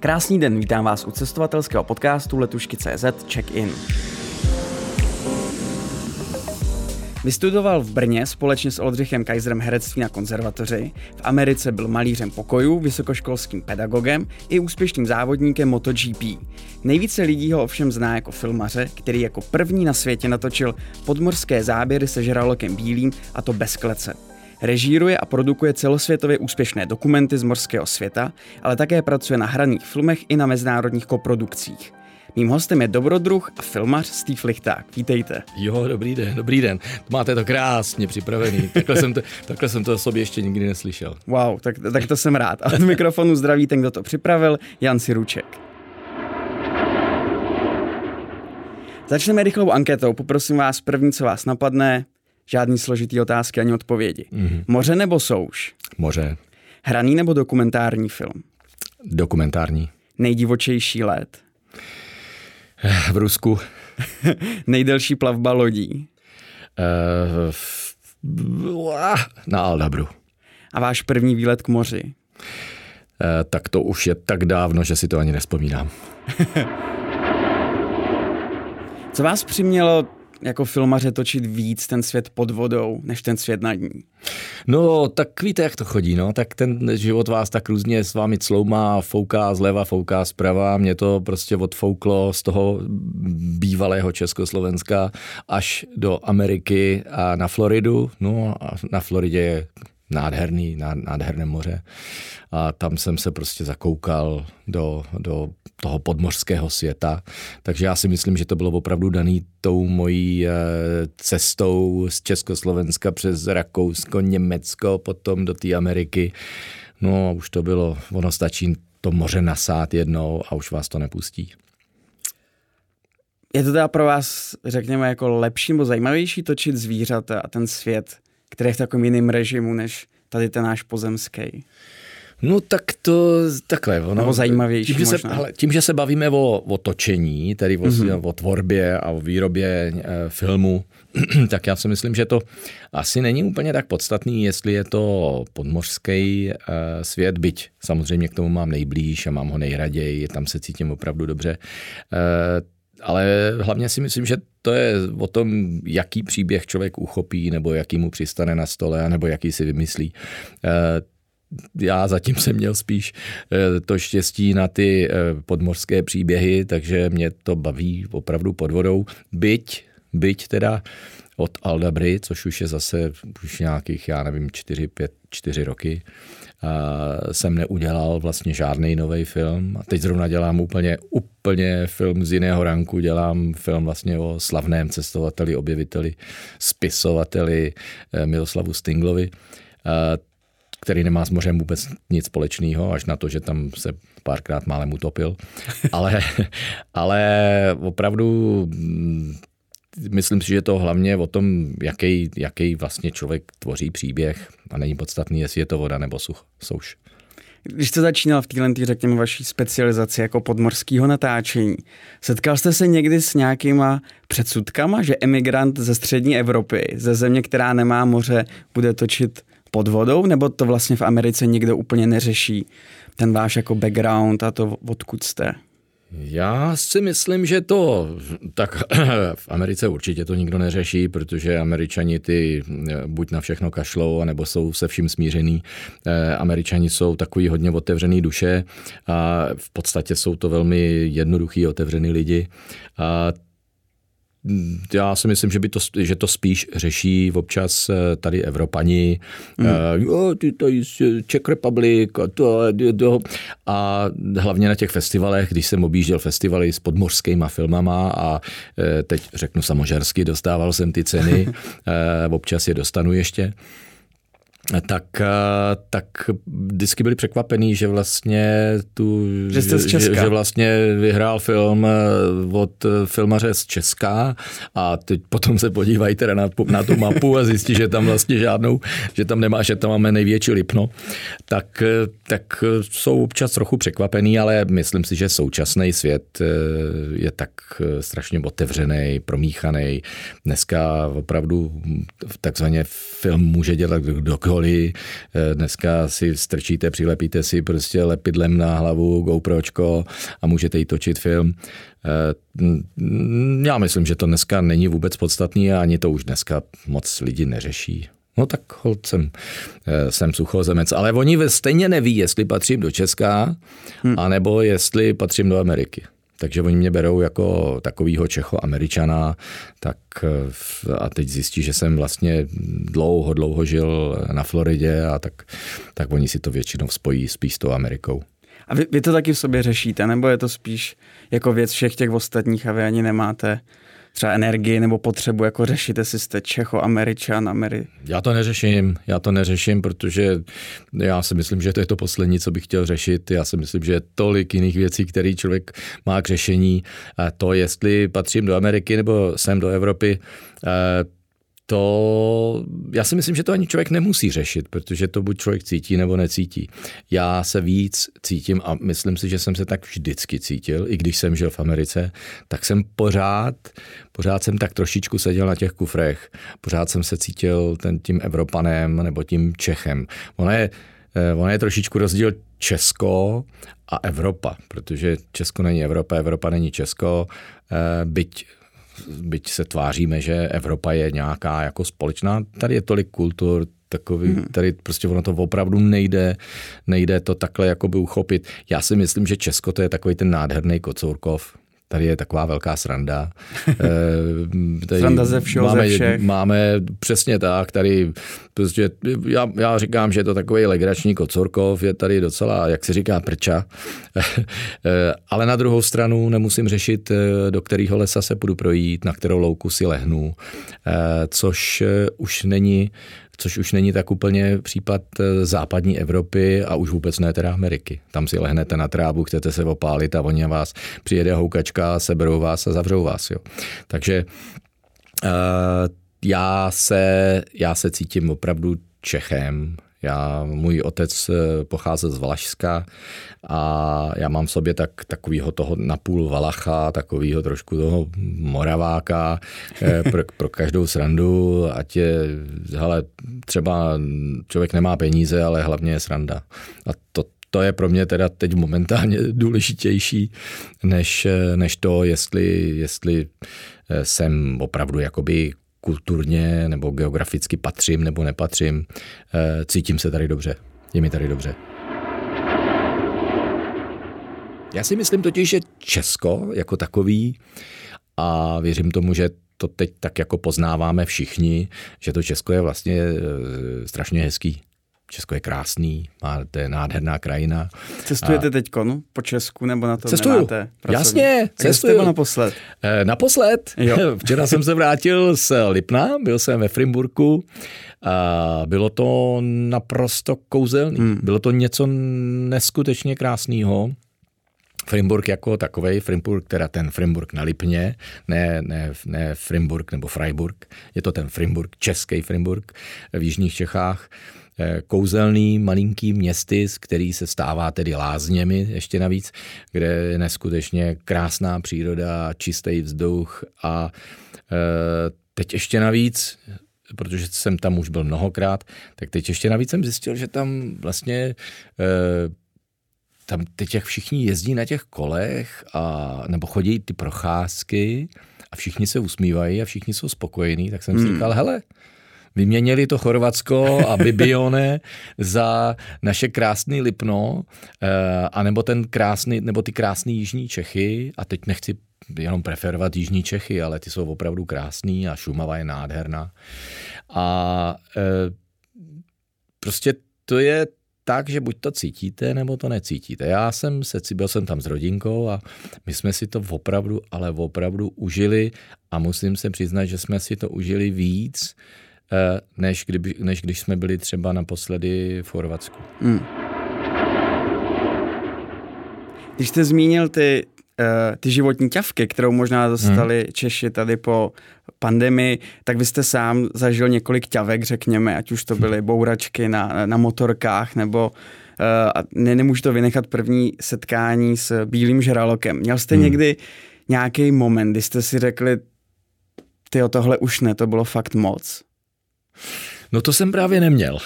Krásný den, vítám vás u cestovatelského podcastu Letušky.cz Check-in. Vystudoval v Brně společně s Oldřichem Kaiserem herectví na konzervatoři, v Americe byl malířem pokojů, vysokoškolským pedagogem i úspěšným závodníkem MotoGP. Nejvíce lidí ho ovšem zná jako filmaře, který jako první na světě natočil podmorské záběry se žralokem bílým a to bez klece. Režíruje a produkuje celosvětově úspěšné dokumenty z morského světa, ale také pracuje na hraných filmech i na mezinárodních koprodukcích. Mým hostem je dobrodruh a filmař Steve Lichták. Vítejte. Jo, dobrý den, dobrý den. Máte to krásně připravený. Takhle jsem to, takhle jsem to o sobě ještě nikdy neslyšel. Wow, tak, tak to jsem rád. A od mikrofonu zdraví ten, kdo to připravil, Jan Siruček. Začneme rychlou anketou. Poprosím vás první, co vás napadne. Žádný složitý otázky ani odpovědi. Mm-hmm. Moře nebo souš? Moře. Hraný nebo dokumentární film? Dokumentární. Nejdivočejší let? V Rusku. Nejdelší plavba lodí? Uh, na Aldabru. A váš první výlet k moři? Uh, tak to už je tak dávno, že si to ani nespomínám. Co vás přimělo jako filmaře točit víc ten svět pod vodou, než ten svět nad ní? No, tak víte, jak to chodí, no. Tak ten život vás tak různě s vámi cloumá, fouká zleva, fouká zprava. Mě to prostě odfouklo z toho bývalého Československa až do Ameriky a na Floridu. No a na Floridě je nádherný, nádherné moře. A tam jsem se prostě zakoukal do, do toho podmořského světa. Takže já si myslím, že to bylo opravdu daný tou mojí eh, cestou z Československa přes Rakousko, Německo, potom do té Ameriky. No a už to bylo, ono stačí to moře nasát jednou a už vás to nepustí. Je to teda pro vás, řekněme, jako lepší nebo zajímavější točit zvířata a ten svět, který je v takovém jiném režimu, než tady ten náš pozemský? No tak to takhle. Ono, Nebo zajímavější tím, že se, hele, tím, že se bavíme o, o točení, tedy o, mm-hmm. o tvorbě a o výrobě e, filmu, tak já si myslím, že to asi není úplně tak podstatný, jestli je to podmořský e, svět, byť samozřejmě k tomu mám nejblíž a mám ho nejraději, tam se cítím opravdu dobře. E, ale hlavně si myslím, že to je o tom, jaký příběh člověk uchopí, nebo jaký mu přistane na stole, nebo jaký si vymyslí. E, já zatím jsem měl spíš eh, to štěstí na ty eh, podmořské příběhy, takže mě to baví opravdu pod vodou. Byť, byť teda od Aldabry, což už je zase už nějakých, já nevím, 4, 5, 4 roky, a jsem neudělal vlastně žádný nový film. A teď zrovna dělám úplně, úplně film z jiného ranku. Dělám film vlastně o slavném cestovateli, objeviteli, spisovateli eh, Miloslavu Stinglovi který nemá s mořem vůbec nic společného, až na to, že tam se párkrát málem utopil. Ale, ale opravdu mm, myslím si, že to hlavně o tom, jaký, jaký vlastně člověk tvoří příběh a není podstatný, jestli je to voda nebo such, souš. Když jste začínal v téhle, řekněme, vaší specializaci jako podmorského natáčení, setkal jste se někdy s nějakýma předsudkama, že emigrant ze střední Evropy, ze země, která nemá moře, bude točit pod vodou, nebo to vlastně v Americe nikdo úplně neřeší, ten váš jako background a to, odkud jste? Já si myslím, že to tak v Americe určitě to nikdo neřeší, protože američani ty eh, buď na všechno kašlou, anebo jsou se vším smířený. Eh, američani jsou takový hodně otevřený duše a v podstatě jsou to velmi jednoduchý, otevřený lidi. A já si myslím, že, by to, že to spíš řeší občas eh, tady Evropani. Mm. Uh, jo, ty tady Czech Republic a, to, to, a hlavně na těch festivalech, když jsem objížděl festivaly s podmořskýma filmama a eh, teď řeknu samožersky, dostával jsem ty ceny, občas je dostanu ještě tak, eh, tak vždycky byli překvapení, že vlastně tu, že, jste z Česka. že, že vlastně vyhrál film eh, od eh, filmaře z Česka a teď potom se podívají teda na, na tu mapu a zjistí, že tam vlastně žádnou, že tam nemá, že tam máme největší lipno, tak, tak jsou občas trochu překvapený, ale myslím si, že současný svět je tak strašně otevřený, promíchaný. Dneska opravdu takzvaně film může dělat kdo, kdo holy, eh, dneska si strčíte, přilepíte si prostě lepidlem na hlavu GoPročko a můžete jí točit film. Já myslím, že to dneska není vůbec podstatný a ani to už dneska moc lidi neřeší. No tak hold jsem, jsem suchozemec, ale oni stejně neví, jestli patřím do Česka, hmm. anebo jestli patřím do Ameriky. Takže oni mě berou jako takovýho Čecho-Američana, tak eh, a teď zjistí, že jsem vlastně dlouho, dlouho žil na Floridě a tak, tak oni si to většinou spojí spíš s tou Amerikou. A vy, vy to taky v sobě řešíte, nebo je to spíš jako věc všech těch ostatních a vy ani nemáte třeba energii nebo potřebu jako řešit, jestli jste Čecho, Američan, Ameri... Já to neřeším, já to neřeším, protože já si myslím, že to je to poslední, co bych chtěl řešit. Já si myslím, že je tolik jiných věcí, které člověk má k řešení. A to, jestli patřím do Ameriky nebo jsem do Evropy, to já si myslím, že to ani člověk nemusí řešit, protože to buď člověk cítí nebo necítí. Já se víc cítím a myslím si, že jsem se tak vždycky cítil, i když jsem žil v Americe, tak jsem pořád, pořád jsem tak trošičku seděl na těch kufrech, pořád jsem se cítil ten, tím Evropanem nebo tím Čechem. Ono je, eh, ono je trošičku rozdíl Česko a Evropa, protože Česko není Evropa, Evropa není Česko, eh, byť byť se tváříme, že Evropa je nějaká jako společná, tady je tolik kultur, takový, hmm. tady prostě ono to opravdu nejde, nejde to takhle jakoby uchopit. Já si myslím, že Česko to je takový ten nádherný kocourkov, Tady je taková velká sranda. Eh, tady sranda ze všeho, máme, ze všech. Máme přesně tak, tady prostě, já, já říkám, že je to takový legrační kocorkov, je tady docela, jak se říká, prča. Eh, ale na druhou stranu nemusím řešit, eh, do kterého lesa se půjdu projít, na kterou louku si lehnu, což už není což už není tak úplně případ eh, západní Evropy a už vůbec ne teda Ameriky. Tam si lehnete na trávu, chcete se opálit a oni vás přijede houkačka, seberou vás a zavřou vás. Jo. Takže uh, já se, já se cítím opravdu Čechem, já, můj otec eh, pocházel z Valašska a já mám v sobě tak, takovýho toho napůl Valacha, takovýho trošku toho Moraváka eh, pro, pro každou srandu, ať je, hele, třeba člověk nemá peníze, ale hlavně je sranda. A to, to je pro mě teda teď momentálně důležitější, než, eh, než to, jestli, jestli jsem opravdu jakoby kulturně nebo geograficky patřím nebo nepatřím, eh, cítím se tady dobře. Je mi tady dobře. Já si myslím totiž, že Česko jako takový, a věřím tomu, že to teď tak jako poznáváme všichni, že to Česko je vlastně eh, strašně hezký. Česko je krásný, má, to je nádherná krajina. Cestujete a... teď po Česku nebo na to Cestuju. nemáte pracovní? Jasně, cestuju. naposled? E, naposled. Jo. Včera jsem se vrátil z Lipna, byl jsem ve Frimburku a bylo to naprosto kouzelný. Hmm. Bylo to něco neskutečně krásného. Frimburg jako takový, Frimburg, teda ten Frimburg na Lipně, ne, ne, ne Frimburg nebo Freiburg, je to ten Frimburg, český Frimburg v jižních Čechách. Eh, kouzelný malinký městy, který se stává tedy lázněmi ještě navíc, kde je neskutečně krásná příroda, čistý vzduch a eh, teď ještě navíc protože jsem tam už byl mnohokrát, tak teď ještě navíc jsem zjistil, že tam vlastně eh, tam teď jak všichni jezdí na těch kolech a, nebo chodí ty procházky a všichni se usmívají a všichni jsou spokojení, tak jsem hmm. si říkal, hele, Vyměnili to Chorvatsko a Bibione za naše krásné Lipno, eh, anebo ten krásný, nebo ty krásné jižní Čechy, a teď nechci jenom preferovat jižní Čechy, ale ty jsou opravdu krásný a Šumava je nádherná. A e, prostě to je tak, že buď to cítíte, nebo to necítíte. Já jsem se, byl jsem tam s rodinkou a my jsme si to opravdu, ale opravdu užili a musím se přiznat, že jsme si to užili víc, Eh, než, kdyby, než když jsme byli třeba naposledy v Chorvatsku. Hmm. Když jste zmínil ty, ty životní ťavky, kterou možná dostali hmm. Češi tady po pandemii, tak vy jste sám zažil několik ťavek, řekněme, ať už to hm. byly bouračky na, na motorkách, nebo uh, a ne, nemůžu to vynechat první setkání s bílým žralokem. Měl jste hmm. někdy nějaký moment, kdy jste si řekli, ty tohle už ne, to bylo fakt moc? No to jsem právě neměl.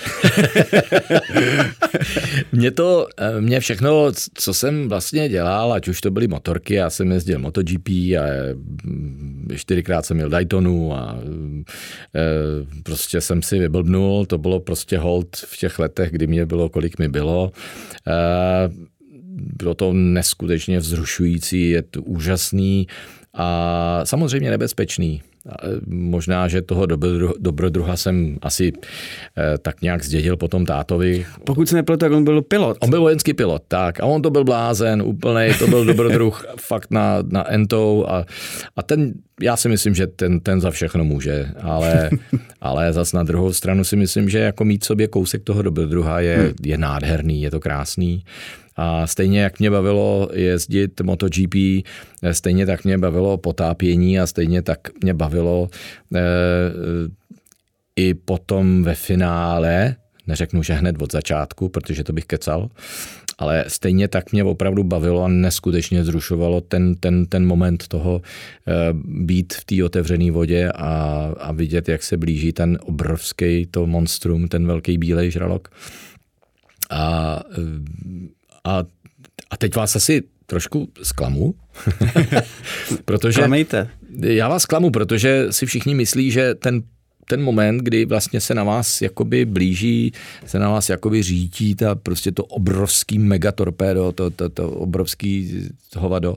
mě to, eh, mě všechno, co jsem vlastně dělal, ať už to byly motorky, já jsem jezdil MotoGP a mm, čtyřikrát jsem měl Daytonu a e, prostě jsem si vyblbnul, to bylo prostě hold v těch letech, kdy mě bylo, kolik mi bylo. E, bylo to neskutečně vzrušující, je to úžasný a samozřejmě nebezpečný. Možná, že toho dobrodruha jsem asi eh, tak nějak zdědil potom tátovi. Pokud se nepletu, tak on byl pilot. On byl vojenský pilot, tak. A on to byl blázen, úplný, to byl dobrodruh fakt na, na entou a, a ten, já si myslím, že ten, ten za všechno může, ale, ale zas na druhou stranu si myslím, že jako mít sobě kousek toho dobrodruha je, hmm. je nádherný, je to krásný. A stejně jak mě bavilo jezdit MotoGP, stejně tak mě bavilo potápění a stejně tak mě bavilo e, i potom ve finále, neřeknu, že hned od začátku, protože to bych kecal, ale stejně tak mě opravdu bavilo a neskutečně zrušovalo ten, ten, ten moment toho e, být v té otevřené vodě a, a vidět, jak se blíží ten obrovský to monstrum, ten velký bílej žralok. A a, a teď vás asi trošku zklamu, protože... Klamejte. Já vás klamu, protože si všichni myslí, že ten ten moment, kdy vlastně se na vás jakoby blíží, se na vás jakoby řítí ta prostě to obrovský megatorpédo, to, to, to obrovský hovado,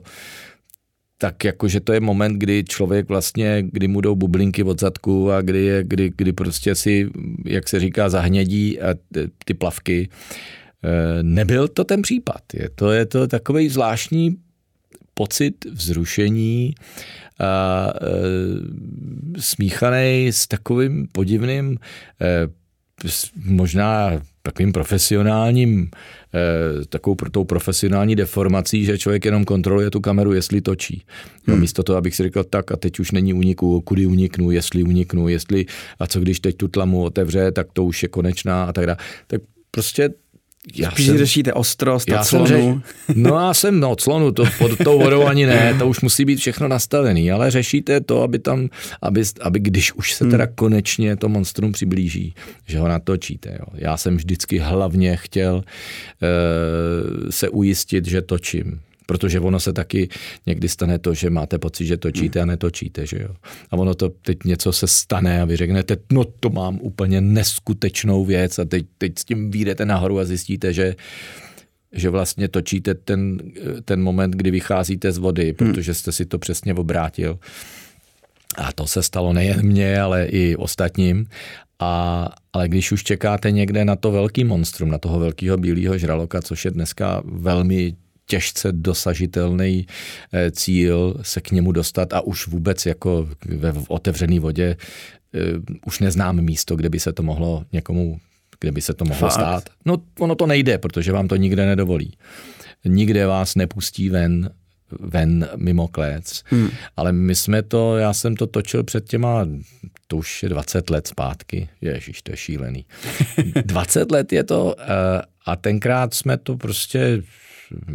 tak jakože to je moment, kdy člověk vlastně, kdy mu jdou bublinky od zadku a kdy, je, kdy, kdy prostě si, jak se říká, zahnědí a ty plavky nebyl to ten případ. Je to, je to takový zvláštní pocit vzrušení, a, e, smíchaný s takovým podivným, e, možná takovým profesionálním, e, takovou tou profesionální deformací, že člověk jenom kontroluje tu kameru, jestli točí. No, hmm. místo toho, abych si řekl, tak a teď už není uniku, kudy uniknu, jestli uniknu, jestli a co když teď tu tlamu otevře, tak to už je konečná a tak dále. Tak prostě já Spíš jsem, řešíte ostrost já a clonu. Řeš, no já jsem, no clonu, to pod tou vodou ani ne, to už musí být všechno nastavený, ale řešíte to, aby tam, aby, aby když už se teda hmm. konečně to monstrum přiblíží, že ho natočíte. Jo. Já jsem vždycky hlavně chtěl uh, se ujistit, že točím. Protože ono se taky někdy stane to, že máte pocit, že točíte a netočíte, že jo. A ono to teď něco se stane a vy řeknete, no to mám úplně neskutečnou věc a teď, teď s tím vyjdete nahoru a zjistíte, že že vlastně točíte ten, ten moment, kdy vycházíte z vody, hmm. protože jste si to přesně obrátil. A to se stalo nejen mně, ale i ostatním. A, ale když už čekáte někde na to velký monstrum, na toho velkého bílého žraloka, což je dneska velmi těžce dosažitelný eh, cíl se k němu dostat a už vůbec jako ve otevřené vodě eh, už neznám místo, kde by se to mohlo někomu, kde by se to mohlo Fakt? stát. No ono to nejde, protože vám to nikde nedovolí. Nikde vás nepustí ven ven mimo klec. Hmm. Ale my jsme to, já jsem to točil před těma, to už je 20 let zpátky. Ježíš, to je šílený. 20 let je to eh, a tenkrát jsme to prostě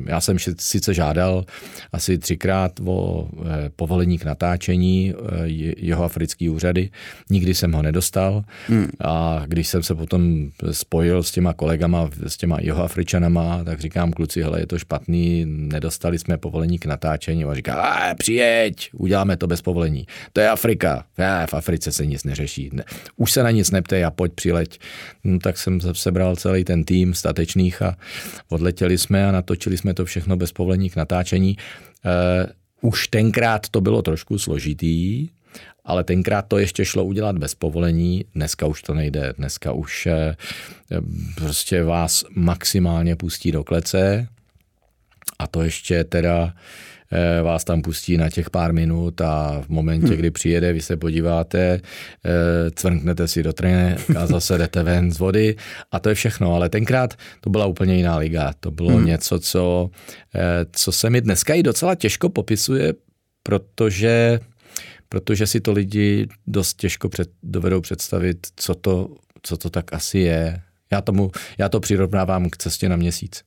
já jsem sice žádal asi třikrát o eh, povolení k natáčení eh, jeho africký úřady, nikdy jsem ho nedostal hmm. a když jsem se potom spojil s těma kolegama, s těma jeho Afričanama, tak říkám kluci, hele, je to špatný, nedostali jsme povolení k natáčení a říká, a přijeď, uděláme to bez povolení. To je Afrika, v Africe se nic neřeší. Ne. Už se na nic neptej a pojď přileď. No, tak jsem sebral celý ten tým statečných a odletěli jsme a natočili Natočili jsme to všechno bez povolení k natáčení. Uh, už tenkrát to bylo trošku složitý, ale tenkrát to ještě šlo udělat bez povolení, dneska už to nejde, dneska už uh, prostě vás maximálně pustí do klece. A to ještě teda Eh, vás tam pustí na těch pár minut a v momentě, hmm. kdy přijede, vy se podíváte, eh, cvrknete si do trené a zase jdete ven z vody a to je všechno. Ale tenkrát to byla úplně jiná liga. To bylo hmm. něco, co, eh, co se mi dneska i docela těžko popisuje, protože protože si to lidi dost těžko před, dovedou představit, co to, co to tak asi je. Já, tomu, já to přirovnávám k cestě na měsíc.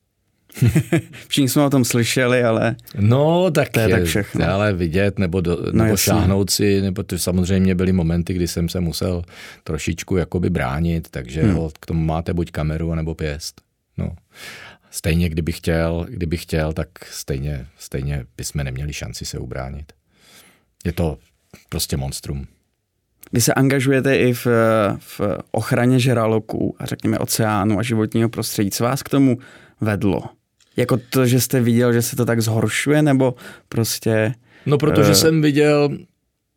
Všichni jsme o tom slyšeli, ale no, tak to je tak všechno. Ale vidět nebo, do, no, nebo šáhnout si, nebo to samozřejmě byly momenty, kdy jsem se musel trošičku jakoby bránit, takže hmm. k tomu máte buď kameru, nebo pěst. No. Stejně, kdyby chtěl, kdyby chtěl, tak stejně, stejně bychom neměli šanci se ubránit. Je to prostě monstrum. Vy se angažujete i v, v ochraně žraloků a řekněme oceánu a životního prostředí. Co vás k tomu vedlo? Jako to, že jste viděl, že se to tak zhoršuje, nebo prostě... No, protože uh... jsem viděl,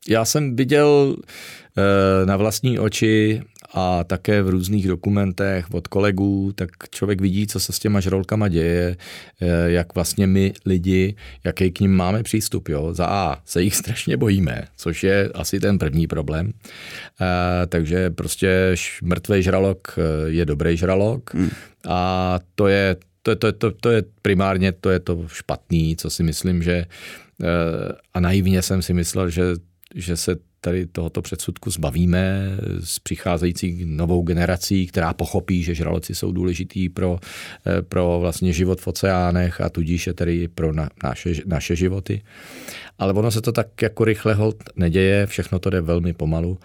já jsem viděl uh, na vlastní oči a také v různých dokumentech od kolegů, tak člověk vidí, co se s těma žrolkama děje, eh, jak vlastně my lidi, jaký k ním máme přístup. Jo? Za A se jich strašně bojíme, což je asi ten první problém. E, takže prostě mrtvý žralok je dobrý žralok hmm. a to je to, to, to, to je primárně to je to špatný, co si myslím, že a naivně jsem si myslel, že, že se tady tohoto předsudku zbavíme s přicházející novou generací, která pochopí, že žraloci jsou důležitý pro, eh, pro vlastně život v oceánech a tudíž je tedy pro na, naše, naše životy. Ale ono se to tak jako rychle hold neděje, všechno to jde velmi pomalu.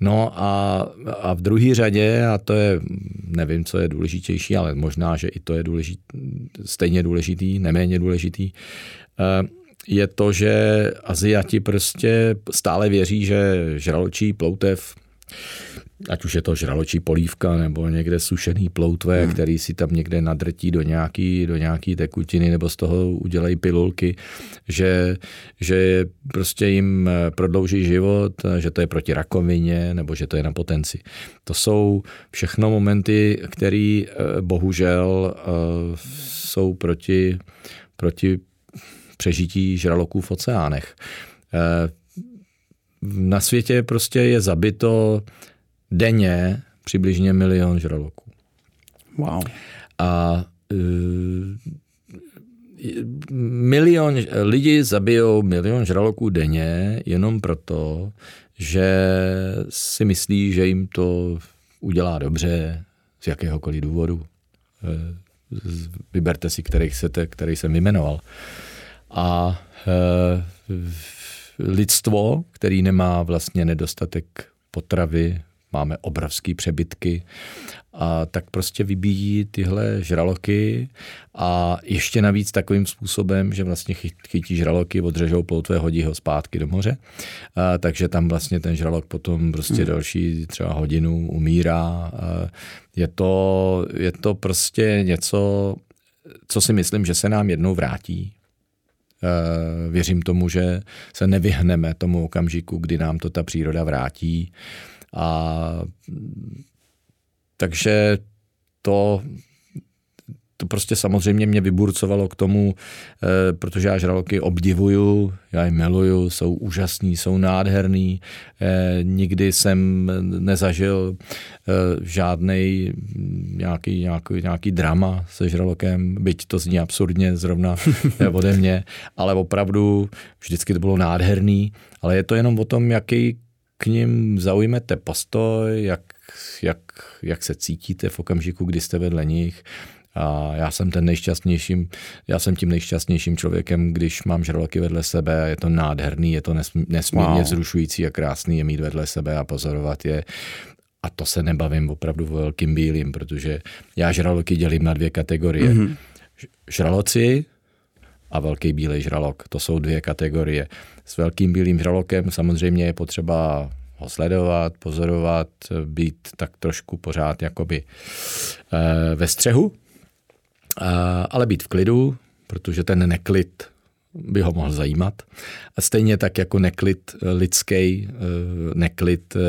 No a, a v druhé řadě, a to je, nevím, co je důležitější, ale možná, že i to je důležitý, stejně důležitý, neméně důležitý, eh, je to, že Aziati prostě stále věří, že žraločí ploutev ať už je to žraločí polívka nebo někde sušený ploutve, hmm. který si tam někde nadrtí do nějaký, do nějaký tekutiny nebo z toho udělají pilulky, že, že prostě jim prodlouží život, že to je proti rakovině nebo že to je na potenci. To jsou všechno momenty, které eh, bohužel eh, jsou proti, proti přežití žraloků v oceánech. Na světě prostě je zabito denně přibližně milion žraloků. Wow. A uh, milion lidi zabijou milion žraloků denně jenom proto, že si myslí, že jim to udělá dobře z jakéhokoliv důvodu. Eh, vyberte si, který, chcete, který jsem vymenoval. A e, lidstvo, který nemá vlastně nedostatek potravy, máme obrovské přebytky, a tak prostě vybíjí tyhle žraloky a ještě navíc takovým způsobem, že vlastně chytí žraloky, odřežou ploutve, hodí ho zpátky do moře, a, takže tam vlastně ten žralok potom prostě hmm. další třeba hodinu umírá. A je, to, je to prostě něco, co si myslím, že se nám jednou vrátí věřím tomu, že se nevyhneme tomu okamžiku, kdy nám to ta příroda vrátí. A takže to to prostě samozřejmě mě vyburcovalo k tomu, eh, protože já žraloky obdivuju, já je miluju, jsou úžasní, jsou nádherný. Eh, nikdy jsem nezažil eh, žádný nějaký, nějaký, nějaký drama se žralokem, byť to zní absurdně zrovna ode mě, ale opravdu vždycky to bylo nádherný, ale je to jenom o tom, jaký k ním zaujmete postoj, jak, jak, jak se cítíte v okamžiku, kdy jste vedle nich a já jsem ten nejšťastnějším, já jsem tím nejšťastnějším člověkem, když mám žraloky vedle sebe a je to nádherný, je to nesmírně wow. zrušující a krásný je mít vedle sebe a pozorovat je. A to se nebavím opravdu o velkým bílým, protože já žraloky dělím na dvě kategorie. Mm-hmm. Žraloci a velký bílej žralok. To jsou dvě kategorie. S velkým bílým žralokem samozřejmě je potřeba ho sledovat, pozorovat, být tak trošku pořád jakoby e, ve střehu, ale být v klidu, protože ten neklid by ho mohl zajímat. A stejně tak jako neklid lidský, eh, neklid eh,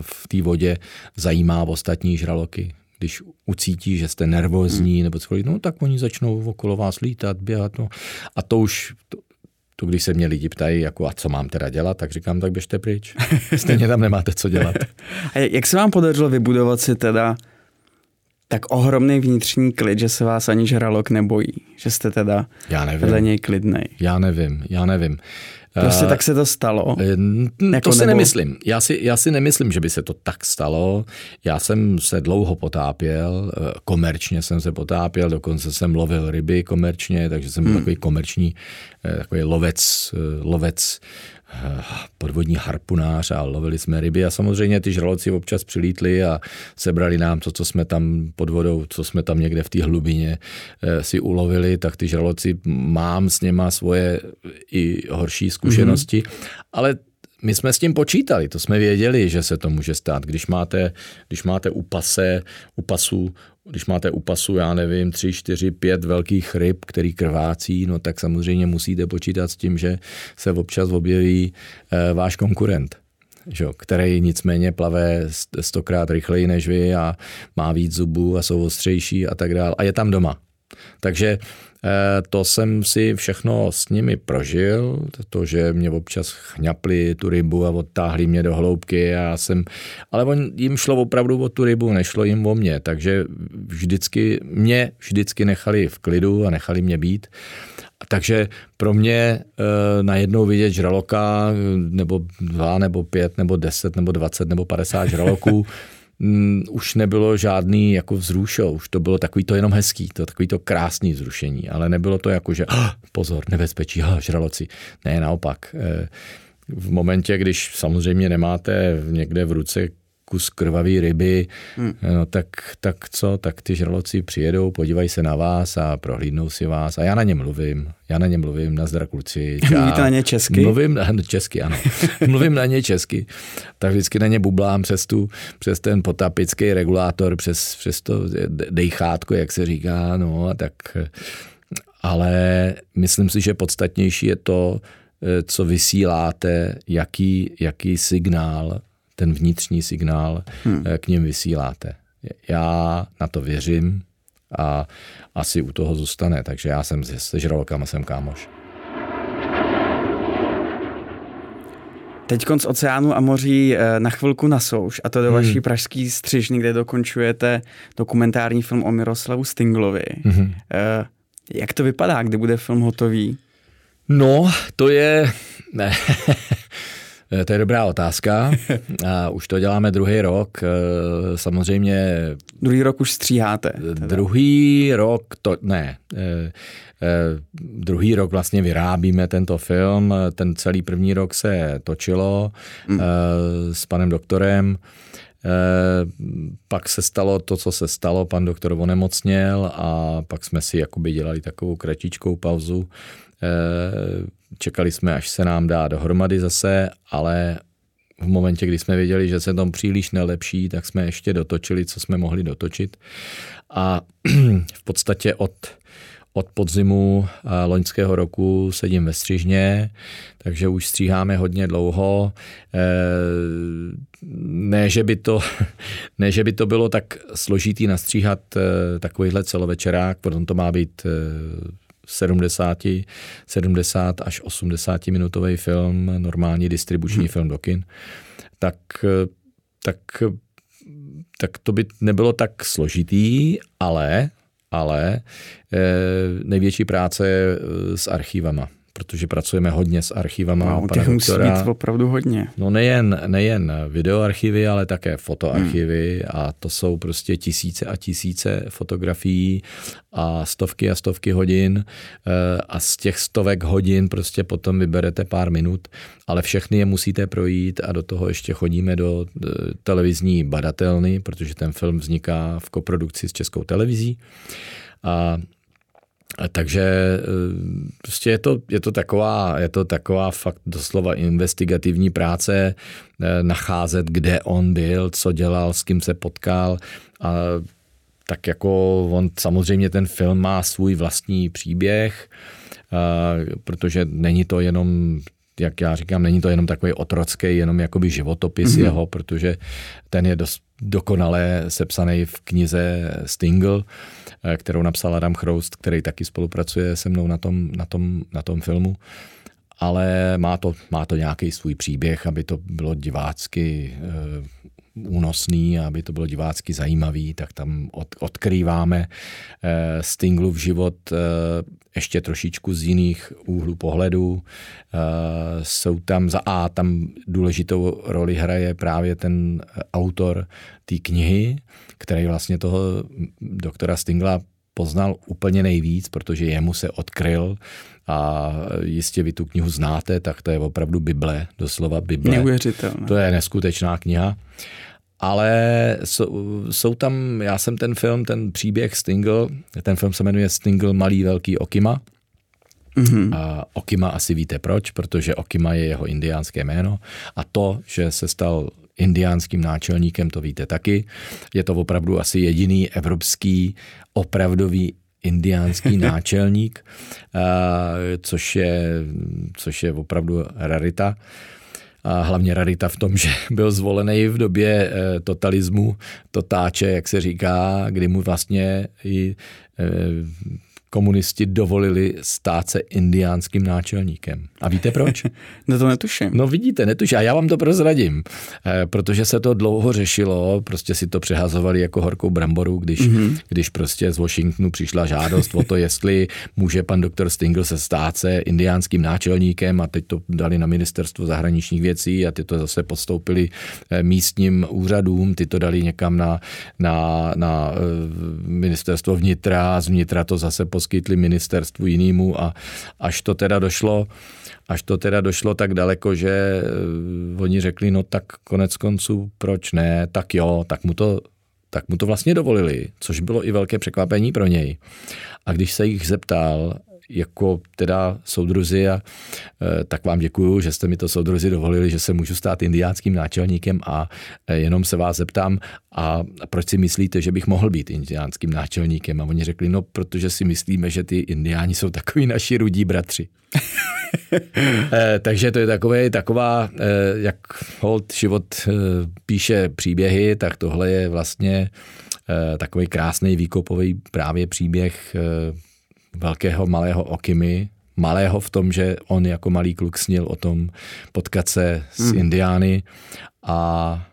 v té vodě zajímá ostatní žraloky. Když ucítí, že jste nervózní hmm. nebo cokoliv, no tak oni začnou okolo vás lítat, běhat. No. A to už, to, to, když se mě lidi ptají, jako a co mám teda dělat, tak říkám, tak běžte pryč. Stejně tam nemáte co dělat. a jak se vám podařilo vybudovat si teda tak ohromný vnitřní klid, že se vás ani žralok nebojí, že jste teda já nevím. vedle něj klidnej. Já nevím, já nevím. Prostě tak se to stalo? Jako to si nebo... nemyslím. Já si, já si nemyslím, že by se to tak stalo. Já jsem se dlouho potápěl, komerčně jsem se potápěl, dokonce jsem lovil ryby komerčně, takže jsem byl hmm. takový komerční, takový lovec, lovec podvodní harpunář a lovili jsme ryby a samozřejmě ty žraloci občas přilítli a sebrali nám to, co jsme tam pod vodou, co jsme tam někde v té hlubině eh, si ulovili, tak ty žraloci mám s něma svoje i horší zkušenosti, mm-hmm. ale my jsme s tím počítali, to jsme věděli, že se to může stát. Když máte, když máte u pase, u pasu když máte u pasu, já nevím, tři, čtyři, pět velkých ryb, který krvácí, no tak samozřejmě musíte počítat s tím, že se občas objeví e, váš konkurent. Že, který nicméně plave stokrát rychleji než vy a má víc zubů a jsou ostřejší a tak dále. A je tam doma. Takže Eh, to jsem si všechno s nimi prožil, to, že mě občas chňapli tu rybu a odtáhli mě do hloubky. A jsem, ale on, jim šlo opravdu o tu rybu, nešlo jim o mě, takže vždycky mě vždycky nechali v klidu a nechali mě být. Takže pro mě e, najednou vidět žraloka, nebo dva, nebo pět, nebo deset, nebo dvacet, nebo padesát žraloků, mm, už nebylo žádný jako vzrušo, už to bylo takový to jenom hezký, to takový to krásný zrušení, ale nebylo to jako, že oh, pozor, nebezpečí, oh, žraloci. Ne, naopak. E, v momentě, když samozřejmě nemáte někde v ruce kus krvavý ryby, hmm. no tak, tak co, tak ty žraloci přijedou, podívají se na vás a prohlídnou si vás a já na ně mluvím, já na ně mluvím, nazdar kluci. Mluvíte na ně česky? Mluvím na česky, ano. mluvím na ně česky, tak vždycky na ně bublám přes, tu, přes ten potapický regulátor, přes, přes to dejchátko, jak se říká, no a tak ale myslím si, že podstatnější je to, co vysíláte, jaký, jaký signál ten vnitřní signál hmm. Eh, k ním vysíláte. Já na to věřím a asi u toho zůstane, takže já jsem se žralokama jsem kámoš. Teď z oceánu a moří eh, na chvilku na souš, a to do hmm. vaší pražský střižny, kde dokončujete dokumentární film o Miroslavu Stinglovi. Hmm. Jak to vypadá, kdy bude film hotový? No, to je... Ne. Eh, to je dobrá otázka. A už to děláme druhý rok. Eh, samozřejmě... Druhý rok už stříháte. Teda. Druhý rok to... Ne. Eh, druhý rok vlastně vyrábíme tento film. Ten celý první rok se točilo mm. s panem doktorem. Pak se stalo to, co se stalo, pan doktor onemocněl a pak jsme si jakoby dělali takovou kratičkou pauzu čekali jsme, až se nám dá dohromady zase, ale v momentě, kdy jsme věděli, že se tam příliš nelepší, tak jsme ještě dotočili, co jsme mohli dotočit. A v podstatě od, od podzimu eh, loňského roku sedím ve střižně, takže už stříháme hodně dlouho. Eh, ne, že by to, ne, že by to bylo tak složitý nastříhat takovýhle celovečerák, potom to má být 70, 70 až 80 minutový film, normální distribuční hmm. film do kin, tak, tak, tak to by nebylo tak složitý, ale, ale eh, největší práce je eh, s archivama protože pracujeme hodně s archivama. No, těch musí být opravdu hodně. No nejen, nejen videoarchivy, ale také fotoarchivy hmm. a to jsou prostě tisíce a tisíce fotografií a stovky a stovky hodin eh, a z těch stovek hodin prostě potom vyberete pár minut, ale všechny je musíte projít a do toho ještě chodíme do eh, televizní badatelny, protože ten film vzniká v koprodukci s českou televizí. A takže eh, prostě je to, je to, taková, je to taková fakt doslova investigativní práce, eh, nacházet, kde on byl, co dělal, s kým se potkal a tak jako on samozřejmě ten film má svůj vlastní příběh, protože není to jenom jak já říkám, není to jenom takový otrocký, jenom jakoby životopis mm-hmm. jeho, protože ten je dost dokonale sepsaný v knize Stingle, eh, kterou napsal Adam Chroust, který taky spolupracuje se mnou na tom, na tom, na tom filmu. Ale má to, má to nějaký svůj příběh, aby to bylo divácky eh, únosný a aby to bylo divácky zajímavý, tak tam od, odkrýváme eh, Stinglův život eh, ještě trošičku z jiných úhlů pohledu. Eh, jsou tam za A, tam důležitou roli hraje právě ten autor té knihy, který vlastně toho doktora Stingla poznal úplně nejvíc, protože jemu se odkryl a jistě vy tu knihu znáte, tak to je opravdu Bible, doslova Bible. Neuvěřitelné. To je neskutečná kniha. Ale jsou, jsou tam, já jsem ten film, ten příběh Stingle, ten film se jmenuje Stingle Malý velký Okima. Mm-hmm. A Okima asi víte proč, protože Okima je jeho indiánské jméno a to, že se stal indiánským náčelníkem, to víte taky. Je to opravdu asi jediný evropský opravdový indiánský náčelník, což je, což je opravdu rarita. A hlavně rarita v tom, že byl zvolený v době e, totalismu, totáče, jak se říká, kdy mu vlastně i e, komunisti dovolili stát se indiánským náčelníkem. A víte proč? no to netuším. No vidíte, netuším. A já vám to prozradím, eh, protože se to dlouho řešilo, prostě si to přehazovali jako horkou bramboru, když, mm-hmm. když prostě z Washingtonu přišla žádost o to, jestli může pan doktor Stingle se stát se indiánským náčelníkem a teď to dali na ministerstvo zahraničních věcí a ty to zase postoupili eh, místním úřadům, ty to dali někam na, na, na eh, ministerstvo vnitra, z vnitra to zase poskytli ministerstvu jinému a až to teda došlo, až to teda došlo tak daleko, že eh, oni řekli, no tak konec konců, proč ne, tak jo, tak mu to tak mu to vlastně dovolili, což bylo i velké překvapení pro něj. A když se jich zeptal, jako teda soudruzi a e, tak vám děkuju, že jste mi to soudruzi dovolili, že se můžu stát indiánským náčelníkem a e, jenom se vás zeptám, a proč si myslíte, že bych mohl být indiánským náčelníkem? A oni řekli, no protože si myslíme, že ty indiáni jsou takový naši rudí bratři. e, takže to je takové, taková, jak hold život píše příběhy, tak tohle je vlastně takový krásný výkopový právě příběh velkého malého Okimy, malého v tom, že on jako malý kluk snil o tom potkat se s hmm. Indiány a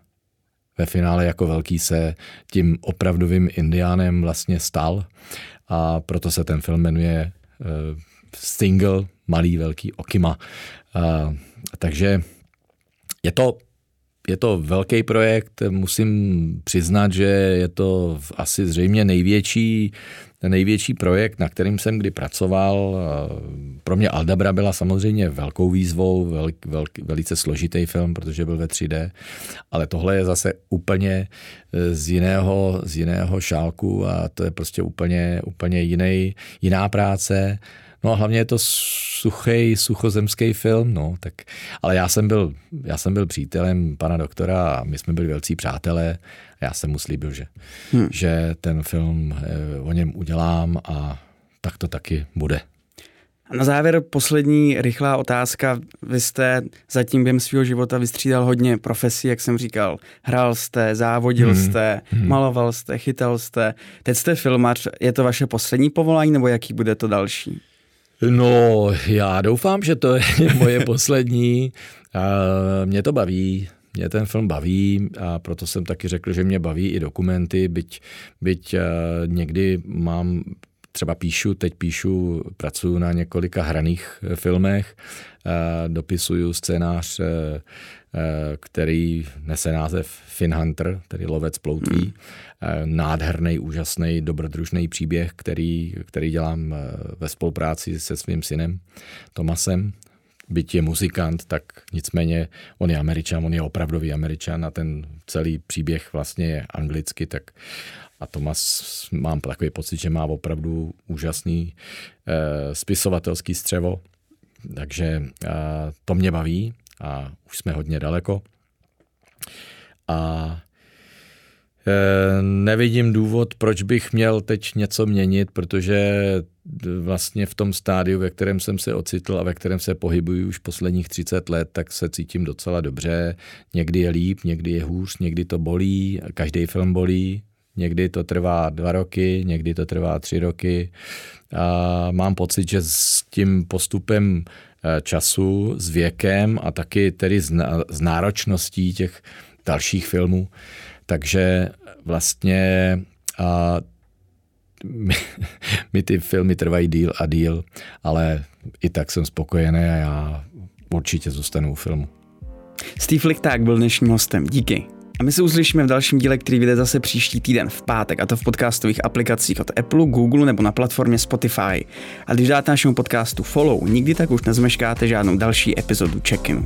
ve finále jako velký se tím opravdovým Indiánem vlastně stal a proto se ten film jmenuje uh, Single Malý velký Okima. Uh, takže je to je to velký projekt, musím přiznat, že je to asi zřejmě největší největší projekt, na kterým jsem kdy pracoval. Pro mě Aldabra byla samozřejmě velkou výzvou, vel, vel, velice složitý film, protože byl ve 3D, ale tohle je zase úplně e, z jiného, z jiného šálku a to je prostě úplně, úplně jiný, jiná práce. No a hlavně je to suchý, suchozemský film, no, tak, ale já jsem, byl, já jsem byl přítelem pana doktora a my jsme byli velcí přátelé já jsem mu slíbil, že, hmm. že ten film eh, o něm udělám a tak to taky bude. A na závěr poslední rychlá otázka. Vy jste zatím během svého života vystřídal hodně profesí, jak jsem říkal. Hrál jste, závodil hmm. jste, hmm. maloval jste, chytal jste. Teď jste filmař. Je to vaše poslední povolání nebo jaký bude to další? No, já doufám, že to je moje poslední. Mě to baví, mě ten film baví a proto jsem taky řekl, že mě baví i dokumenty, byť, byť uh, někdy mám třeba píšu, teď píšu, pracuji na několika hraných eh, filmech, uh, dopisuju scénář, uh, který nese název Finn Hunter, tedy lovec ploutví. Hmm. Nádherný, úžasný, dobrodružný příběh, který, který dělám ve spolupráci se svým synem Tomasem byť je muzikant, tak nicméně on je američan, on je opravdový američan a ten celý příběh vlastně je anglicky, tak a Tomas mám takový pocit, že má opravdu úžasný eh, spisovatelský střevo, takže eh, to mě baví a už jsme hodně daleko. A Eh, nevidím důvod, proč bych měl teď něco měnit, protože vlastně v tom stádiu, ve kterém jsem se ocitl a ve kterém se pohybuji už posledních 30 let, tak se cítím docela dobře. Někdy je líp, někdy je hůř, někdy to bolí, každý film bolí, někdy to trvá dva roky, někdy to trvá tři roky. A mám pocit, že s tím postupem eh, času, s věkem a taky tedy s náročností těch dalších filmů. Takže vlastně a mi, mi ty filmy trvají díl a díl, ale i tak jsem spokojený a já určitě zůstanu u filmu. Steve Lichták byl dnešním hostem. Díky. A my se uslyšíme v dalším díle, který vyjde zase příští týden v pátek, a to v podcastových aplikacích od Apple, Google nebo na platformě Spotify. A když dáte našemu podcastu follow, nikdy tak už nezmeškáte žádnou další epizodu check-in.